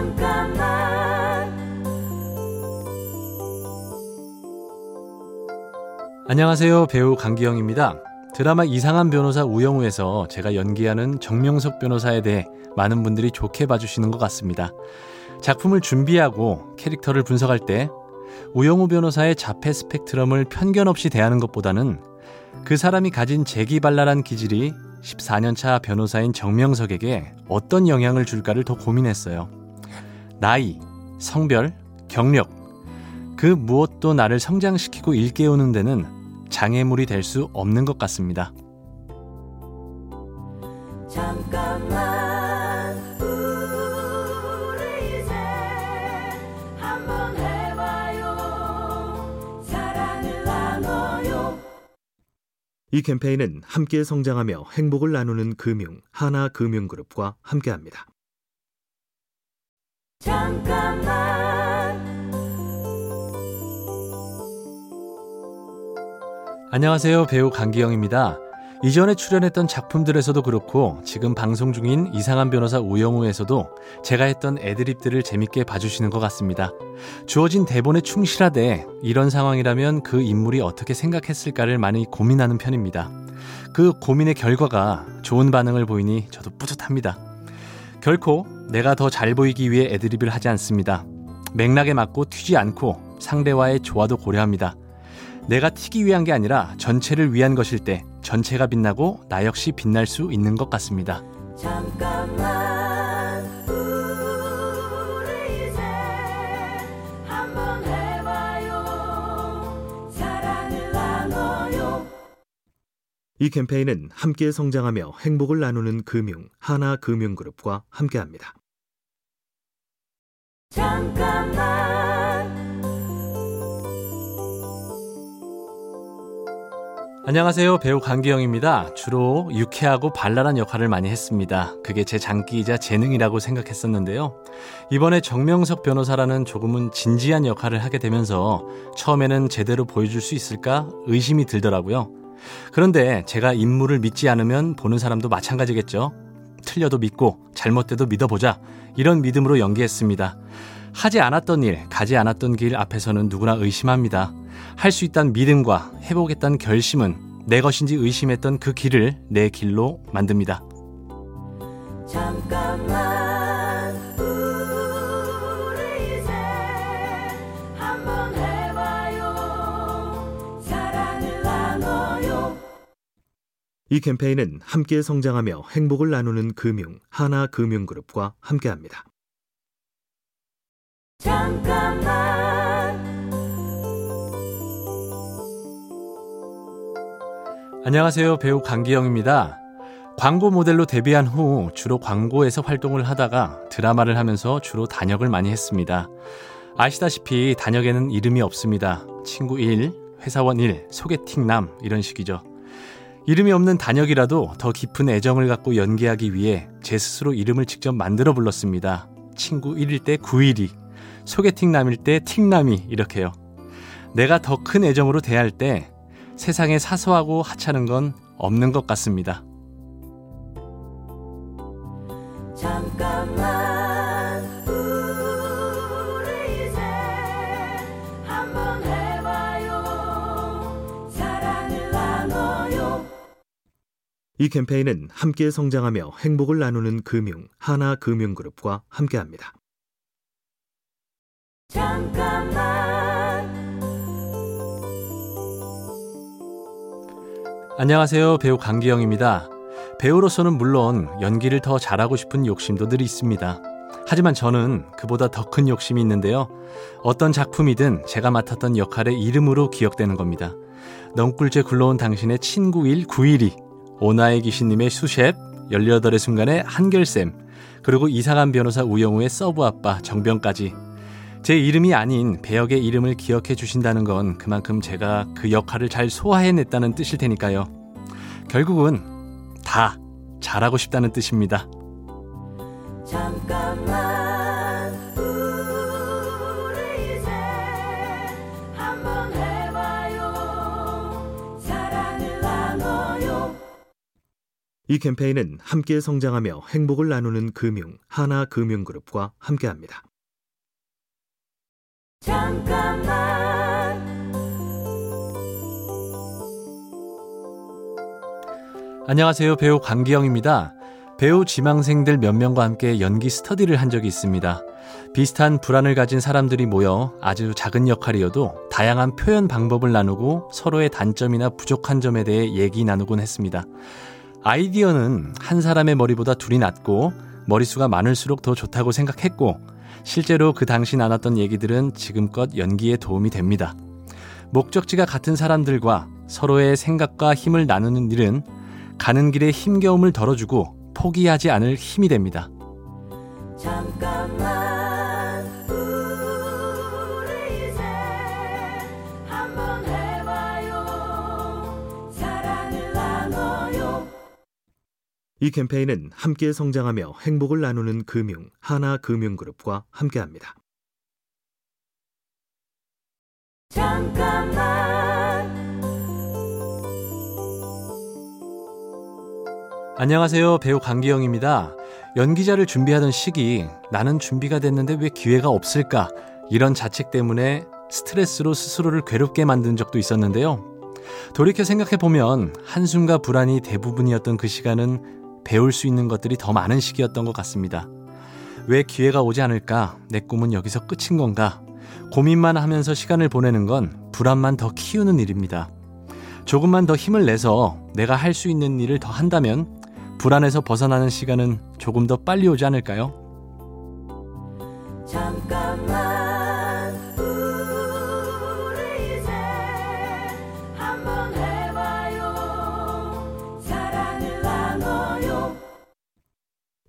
잠깐만 안녕하세요. 배우 강기영입니다. 드라마 이상한 변호사 우영우에서 제가 연기하는 정명석 변호사에 대해 많은 분들이 좋게 봐주시는 것 같습니다. 작품을 준비하고 캐릭터를 분석할 때 우영우 변호사의 자폐 스펙트럼을 편견 없이 대하는 것보다는 그 사람이 가진 재기발랄한 기질이 14년차 변호사인 정명석에게 어떤 영향을 줄까를 더 고민했어요. 나이, 성별, 경력, 그 무엇도 나를 성장시키고 일깨우는 데는 장애물이 될 수 없는 것 같습니다. 잠깐만 우리 이제 한번 해봐요 사랑을 나눠요 이 캠페인은 함께 성장하며 행복을 나누는 금융 하나금융그룹과 함께합니다. 잠깐만 안녕하세요. 배우 강기영입니다. 이전에 출연했던 작품들에서도 그렇고 지금 방송 중인 이상한 변호사 우영우에서도 제가 했던 애드립들을 재밌게 봐주시는 것 같습니다. 주어진 대본에 충실하되 이런 상황이라면 그 인물이 어떻게 생각했을까를 많이 고민하는 편입니다. 그 고민의 결과가 좋은 반응을 보이니 저도 뿌듯합니다. 결코 내가 더 잘 보이기 위해 애드립을 하지 않습니다. 맥락에 맞고 튀지 않고 상대와의 조화도 고려합니다. 내가 튀기 위한 게 아니라 전체를 위한 것일 때 전체가 빛나고 나 역시 빛날 수 있는 것 같습니다. 잠깐만 이 캠페인은 함께 성장하며 행복을 나누는 금융 하나금융그룹과 함께합니다. 잠깐만 안녕하세요. 배우 강기영입니다. 주로 유쾌하고 발랄한 역할을 많이 했습니다. 그게 제 장기이자 재능이라고 생각했었는데요. 이번에 정명석 변호사라는 조금은 진지한 역할을 하게 되면서 처음에는 제대로 보여줄 수 있을까 의심이 들더라고요. 그런데 제가 인물을 믿지 않으면 보는 사람도 마찬가지겠죠. 틀려도 믿고 잘못돼도 믿어보자. 이런 믿음으로 연기했습니다. 하지 않았던 일, 가지 않았던 길 앞에서는 누구나 의심합니다. 할 수 있다는 믿음과 해보겠다는 결심은 내 것인지 의심했던 그 길을 내 길로 만듭니다. 잠깐만 이 캠페인은 함께 성장하며 행복을 나누는 금융 하나금융그룹과 함께합니다. 잠깐만 안녕하세요. 배우 강기영입니다. 광고 모델로 데뷔한 후 주로 광고에서 활동을 하다가 드라마를 하면서 주로 단역을 많이 했습니다. 아시다시피 단역에는 이름이 없습니다. 친구 1, 회사원 1, 소개팅 남 이런 식이죠. 이름이 없는 단역이라도 더 깊은 애정을 갖고 연기하기 위해 제 스스로 이름을 직접 만들어 불렀습니다. 친구 1일 때 9일이, 소개팅 남일 때 틱남이 이렇게요. 내가 더 큰 애정으로 대할 때 세상에 사소하고 하찮은 건 없는 것 같습니다. 잠깐만 이 캠페인은 함께 성장하며 행복을 나누는 금융 하나금융그룹과 함께합니다. 잠깐만 안녕하세요. 배우 강기영입니다. 배우로서는 물론 연기를 더 잘하고 싶은 욕심도 늘 있습니다. 하지만 저는 그보다 더 큰 욕심이 있는데요. 어떤 작품이든 제가 맡았던 역할의 이름으로 기억되는 겁니다. 넝쿨째 굴러온 당신의 친구 일 9일이, 오 나의 귀신님의 수셰프, 18의 순간의 한결쌤, 그리고 이상한 변호사 우영우의 서브 아빠 정명석까지 제 이름이 아닌 배역의 이름을 기억해 주신다는 건 그만큼 제가 그 역할을 잘 소화해냈다는 뜻일 테니까요. 결국은 다 잘하고 싶다는 뜻입니다. 잠깐만 이 캠페인은 함께 성장하며 행복을 나누는 금융 하나금융그룹과 함께합니다. 잠깐만 안녕하세요. 배우 강기영입니다. 배우 지망생들 몇 명과 함께 연기 스터디를 한 적이 있습니다. 비슷한 불안을 가진 사람들이 모여 아주 작은 역할이어도 다양한 표현 방법을 나누고 서로의 단점이나 부족한 점에 대해 얘기 나누곤 했습니다. 아이디어는 한 사람의 머리보다 둘이 낫고 머릿수가 많을수록 더 좋다고 생각했고 실제로 그 당시 나눴던 얘기들은 지금껏 연기에 도움이 됩니다. 목적지가 같은 사람들과 서로의 생각과 힘을 나누는 일은 가는 길에 힘겨움을 덜어주고 포기하지 않을 힘이 됩니다. 잠깐만 이 캠페인은 함께 성장하며 행복을 나누는 금융 하나금융그룹과 함께합니다. 잠깐만 안녕하세요. 배우 강기영입니다. 연기자를 준비하던 시기 나는 준비가 됐는데 왜 기회가 없을까? 이런 자책 때문에 스트레스로 스스로를 괴롭게 만든 적도 있었는데요. 돌이켜 생각해 보면 한숨과 불안이 대부분이었던 그 시간은 배울 수 있는 것들이 더 많은 시기였던 것 같습니다. 왜 기회가 오지 않을까? 내 꿈은 여기서 끝인 건가? 고민만 하면서 시간을 보내는 건 불안만 더 키우는 일입니다. 조금만 더 힘을 내서 내가 할 수 있는 일을 더 한다면 불안에서 벗어나는 시간은 조금 더 빨리 오지 않을까요?